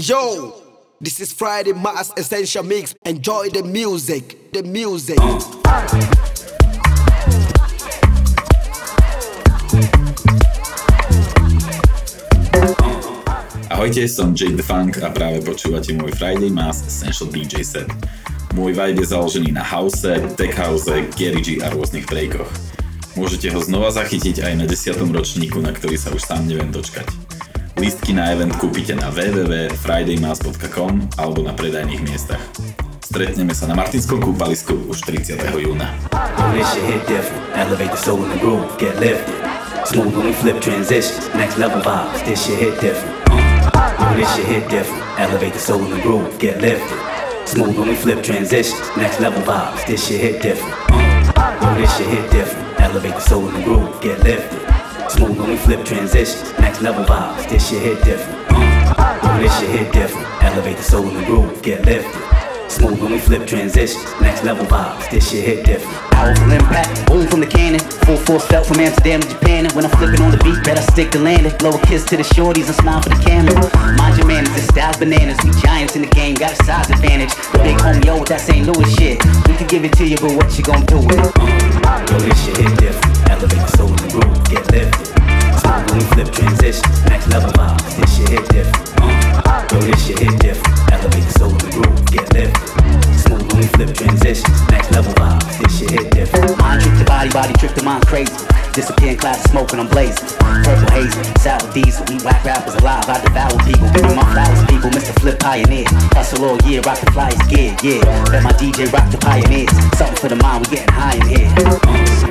Yo, this is Friday Mass Essential Mix. Enjoy the music, the music. Ahojte, som Jake the Funk a práve počúvate môj Friday Mass Essential DJ set. Môj vibe je založený na house, tech house, Gary G a rôznych breakoch. Môžete ho znova zachytiť aj na 10. ročníku, na ktorý sa už sám neviem dočkať. Lístky na event kúpite na www.fridaymass.com alebo na predajných miestach. Stretneme sa na Martinskom kúpalisku už 30. júna. Smooth when we flip transitions, next level vibes, this shit hit different. Uh, this shit hit different. Elevate the soul we flip transitions, next level vibes, this different. Uh, the groove, get lifted. Smooth when we flip transitions, next level vibes, this shit hit different. Uh, this shit hit different. Elevate the soul in the groove, get lifted. Smooth when we flip transitions, next level vibes, this shit hit different. Powerful impact, boom from the cannon. Full force felt from Amsterdam to Japan. And when I'm flipping on the beat, better stick to landing. Blow a kiss to the shorties and smile for the camera. Mind your manners, this style's bananas. We giants in the game, got a size advantage. The big homie, yo, with that St. Louis shit. We can give it to you, but what you gonna do with it? Uh, yo, this shit hit different. Elevate the soul the groove, get lifted. Smooth when we flip transitions, next level vibes. This shit hit different. Uh. Yo, this shit hit different. Elevate the soul the groove, get lifted. Smooth when we flip transitions, next level vibes. This shit hit different. Mind trick the body, body trick the mind crazy. Disappear in class of smoke and I'm blazing. Purple haze, sour diesel. We whack rappers alive, I devour people. Give me my flowers, people. Mr. Flip Pioneer. Hustle all year, rock the flyers gear, yeah. Let my DJ rock the pioneers. Something for the mind, we getting high in here.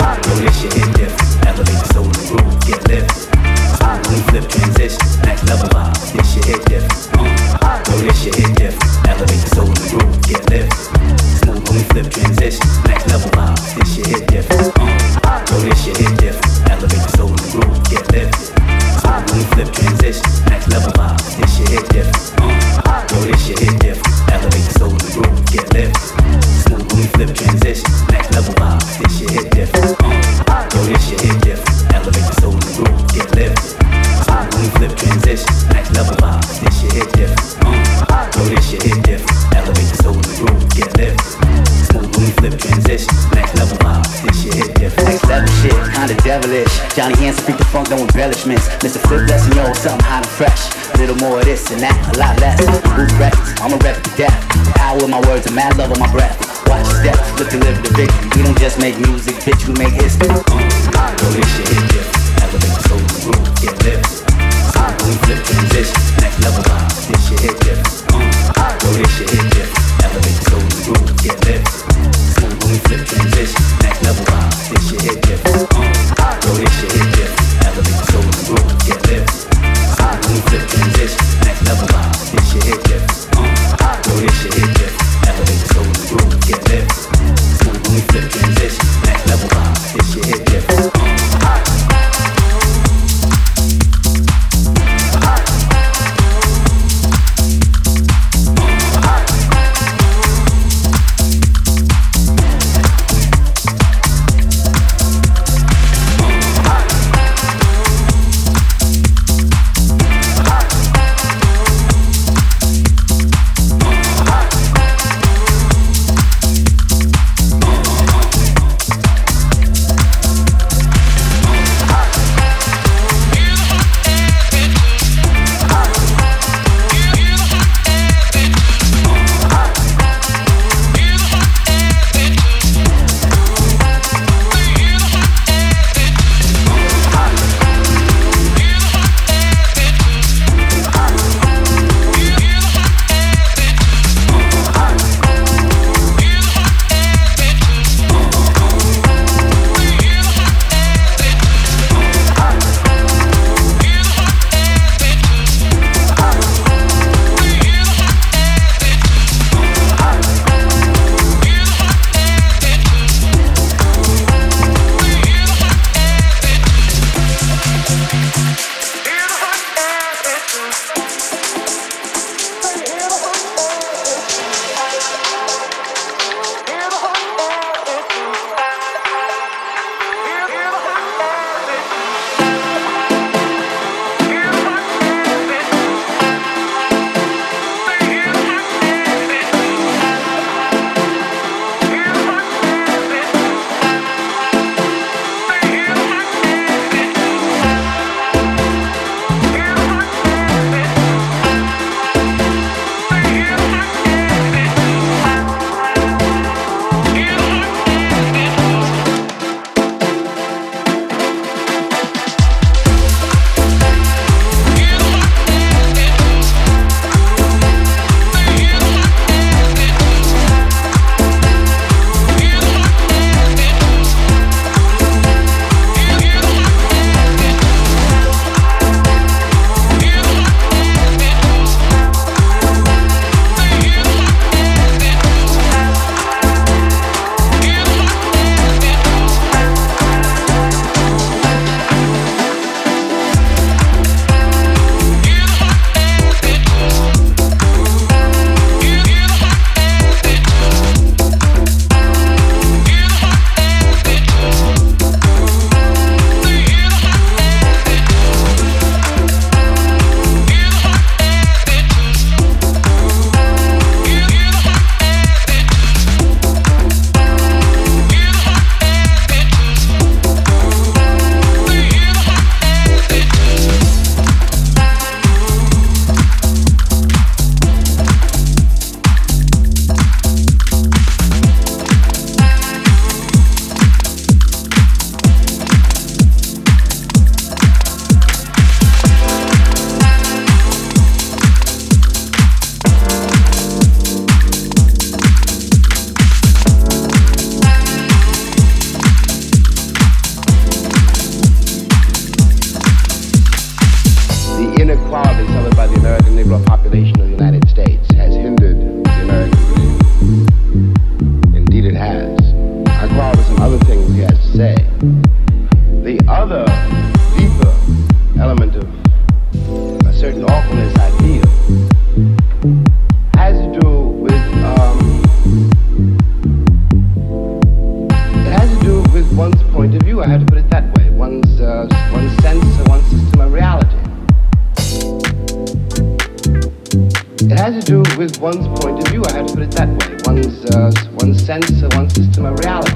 With one's point of view. I have to put it that way. One's uh, one's sense, one's system of reality.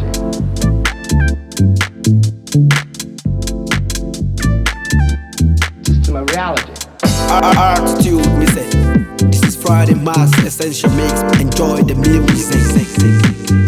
System of reality. Attitude, me say. This is Friday Mass Essential Mix. Enjoy the music.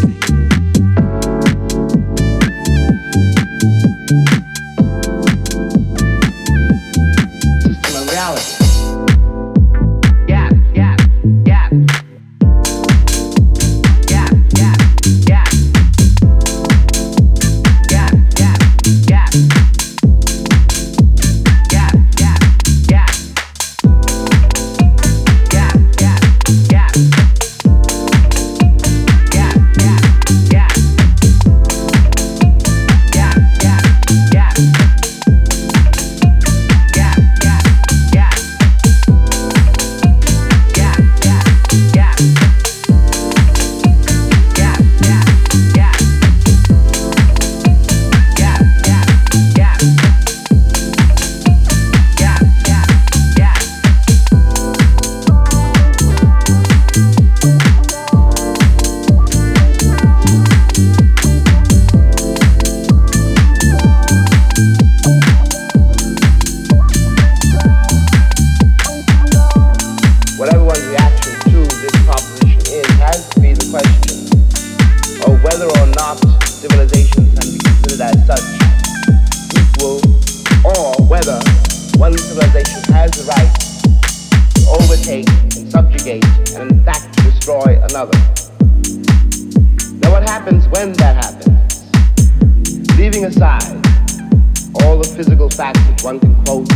The physical facts that one can quote,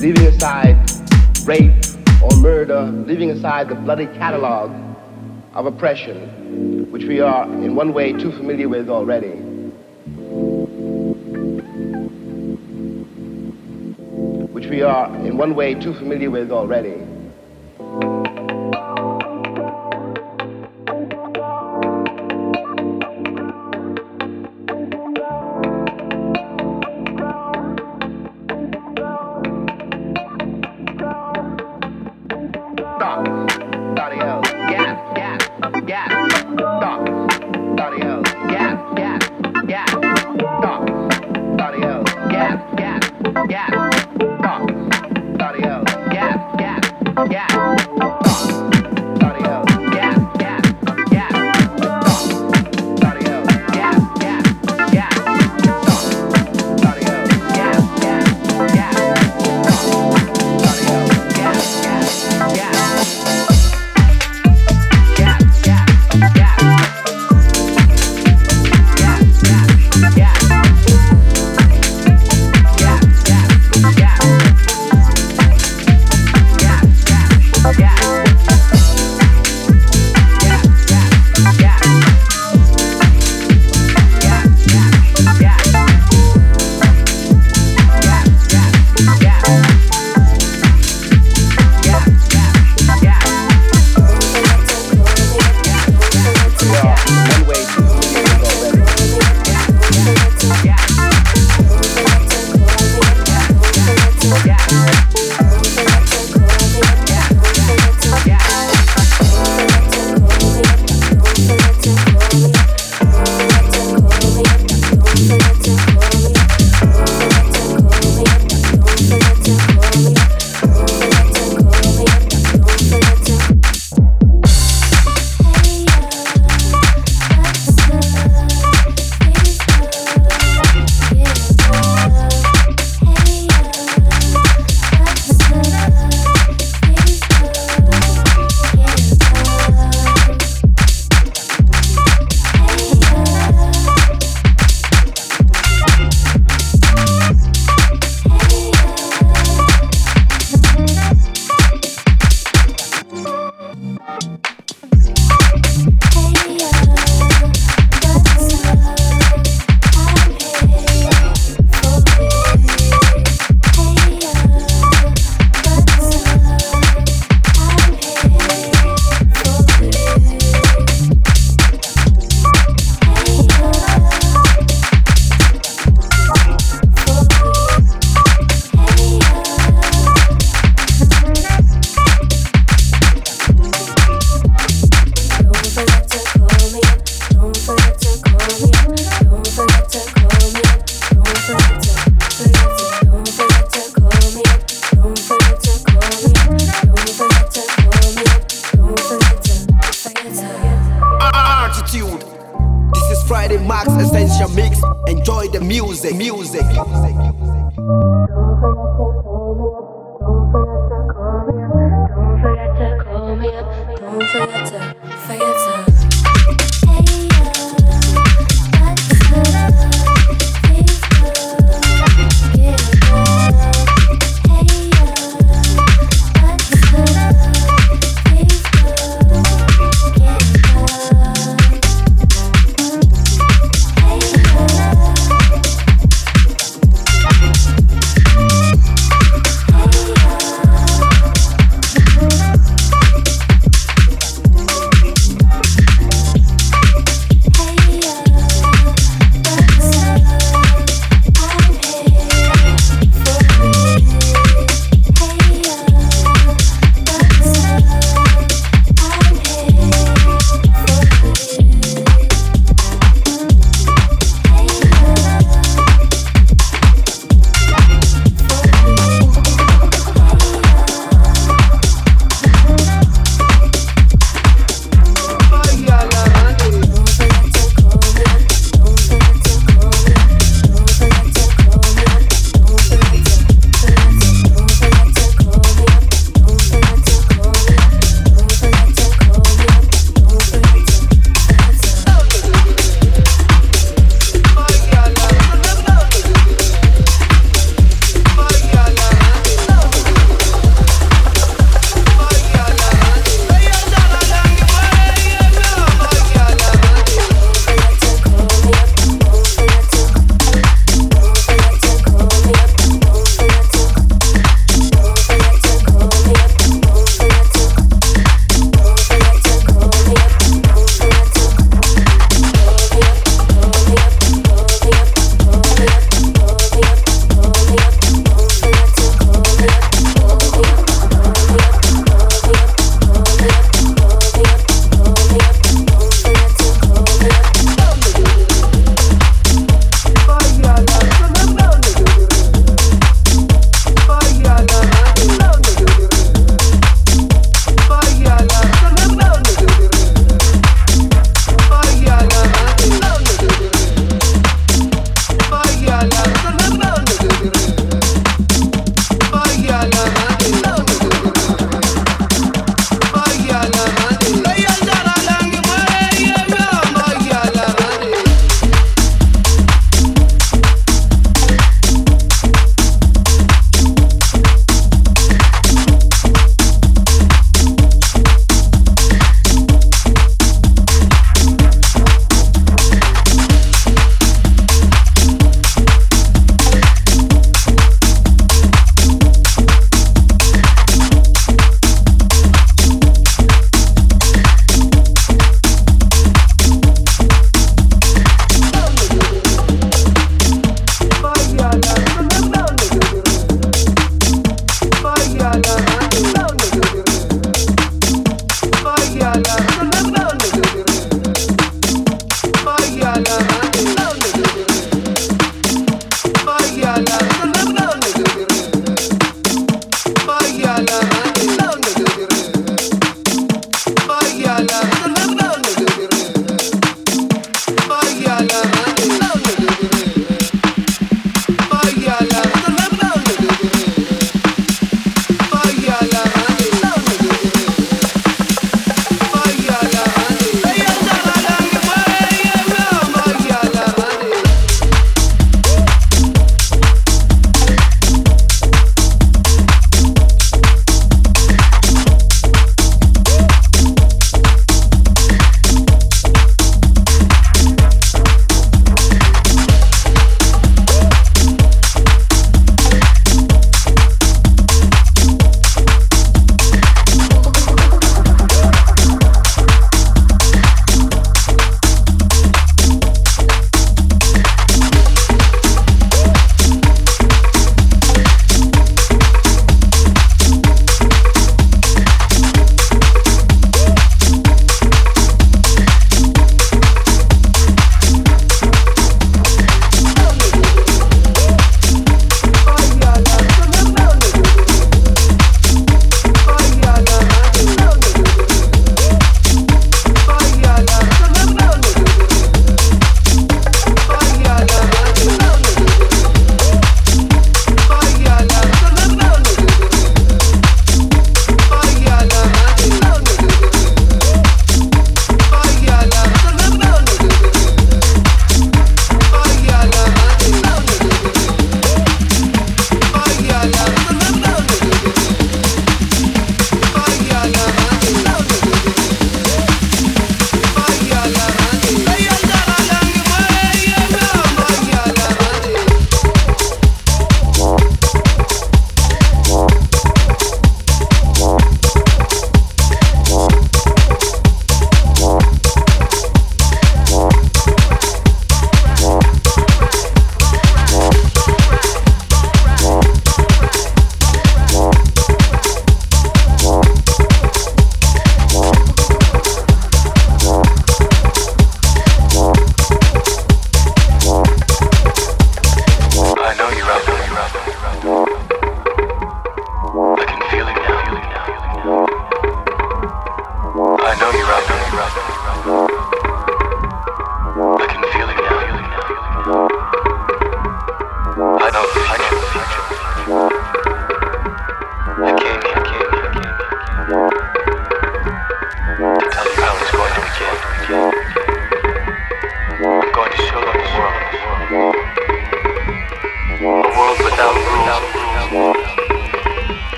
leaving aside rape or murder, leaving aside the bloody catalog of oppression, which we are in one way too familiar with already. Which we are in one way too familiar with already.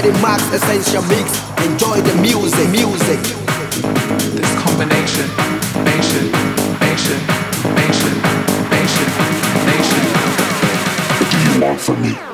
Friday Mass Essential Mix. Enjoy the music, music. This combination, nation, nation, nation, nation, nation. What do you want from me?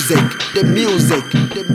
Music, the music, the music.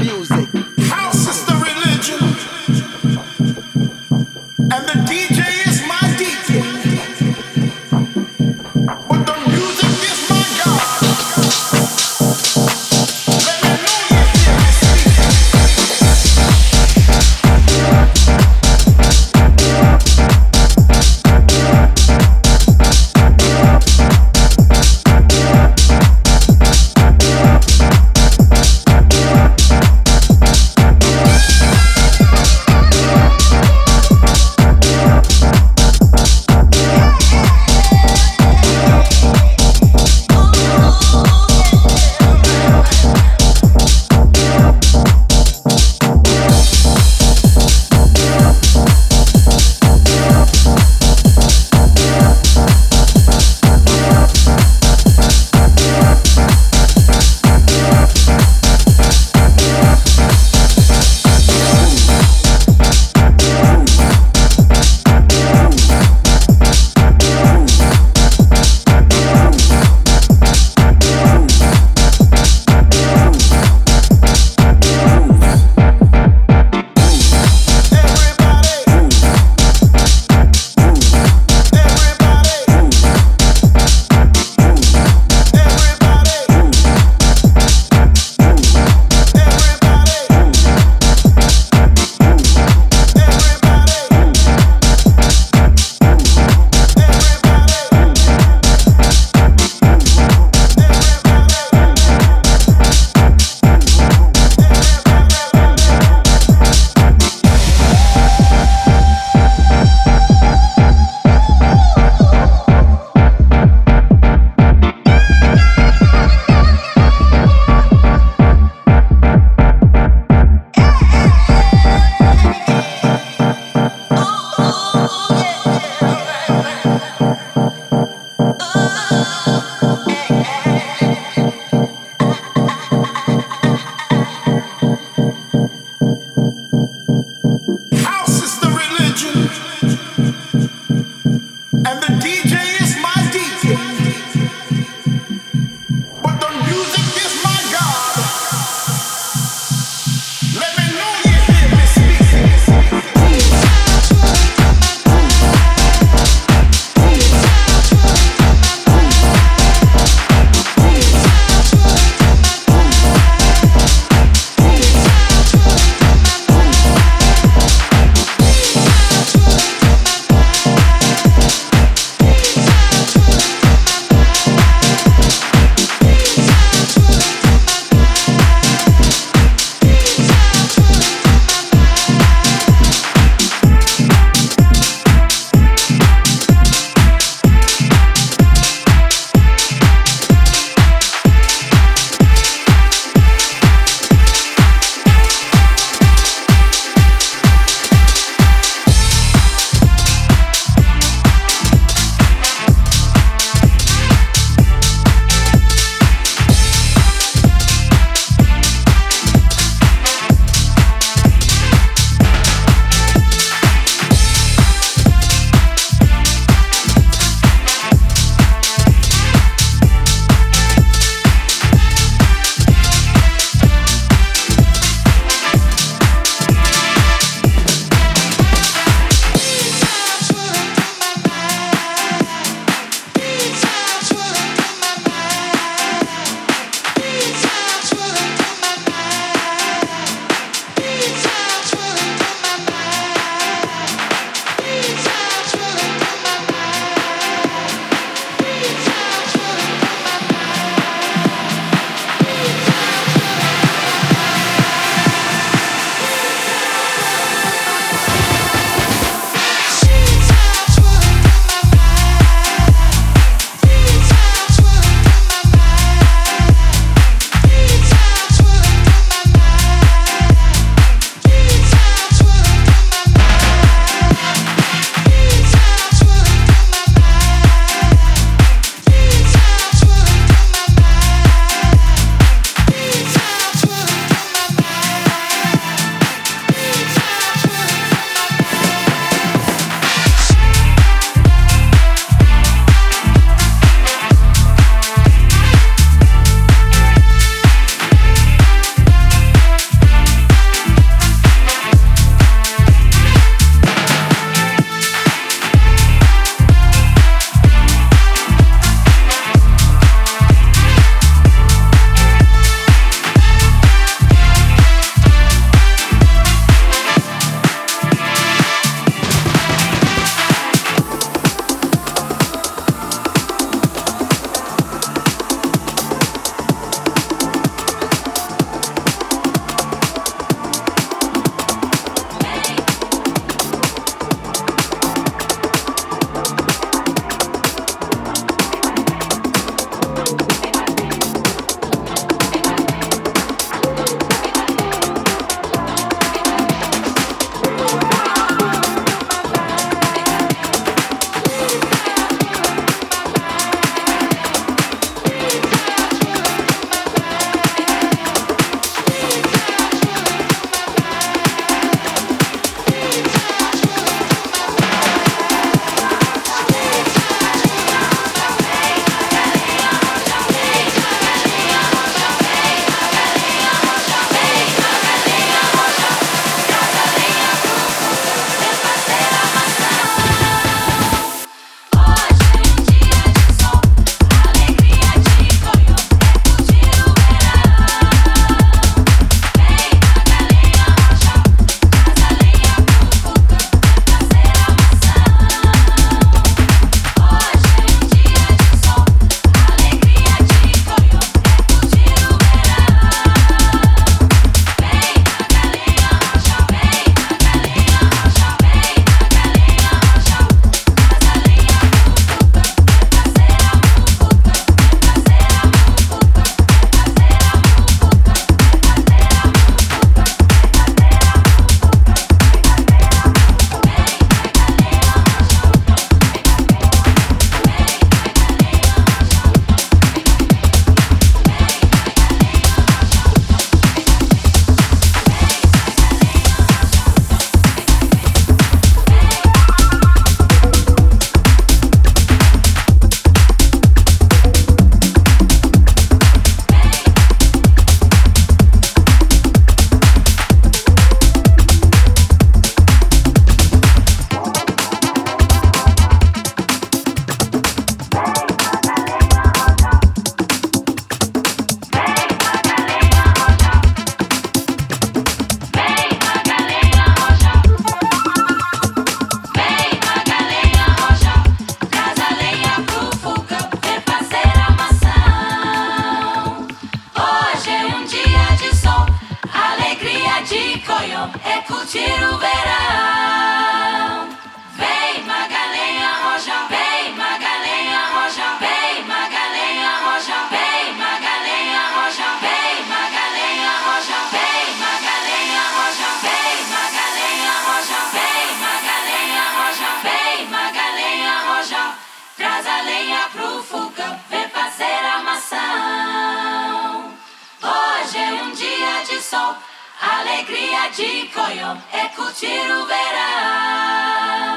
magico io, eccoci ruberà.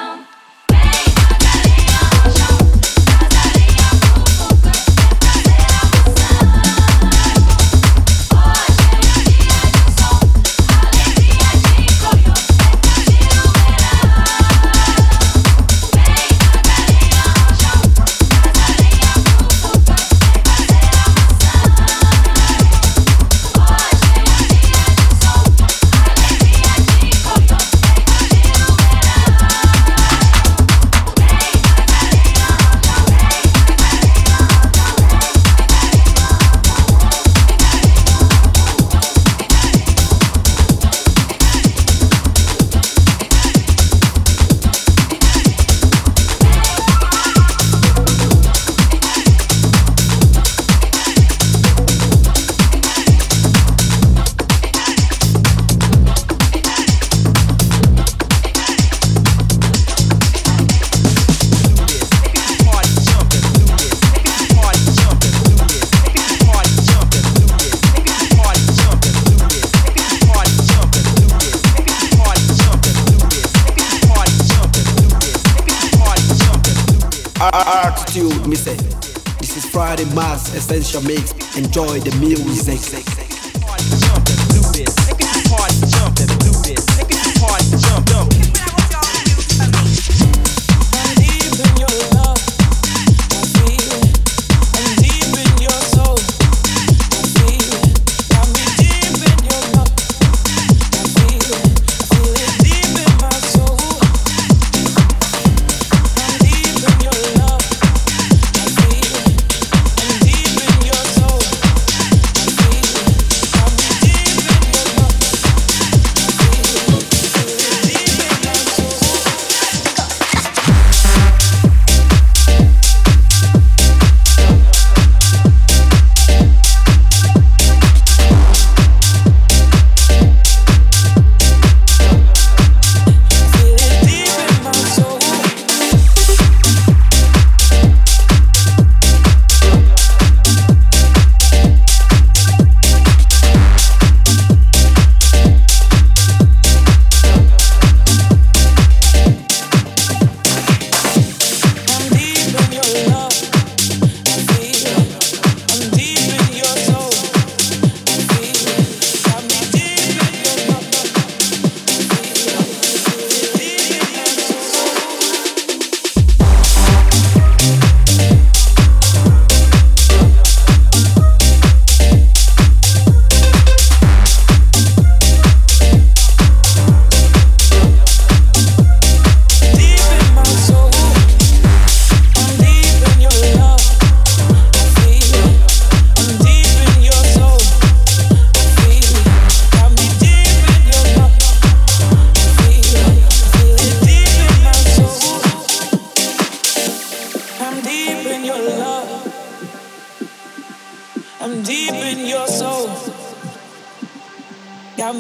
Essential Mix. Enjoy the music. I'm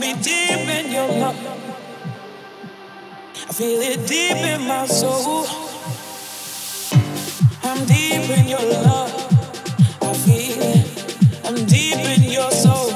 me deep in your love. I feel it deep in my soul. I'm deep in your love. I feel it. I'm deep in your soul.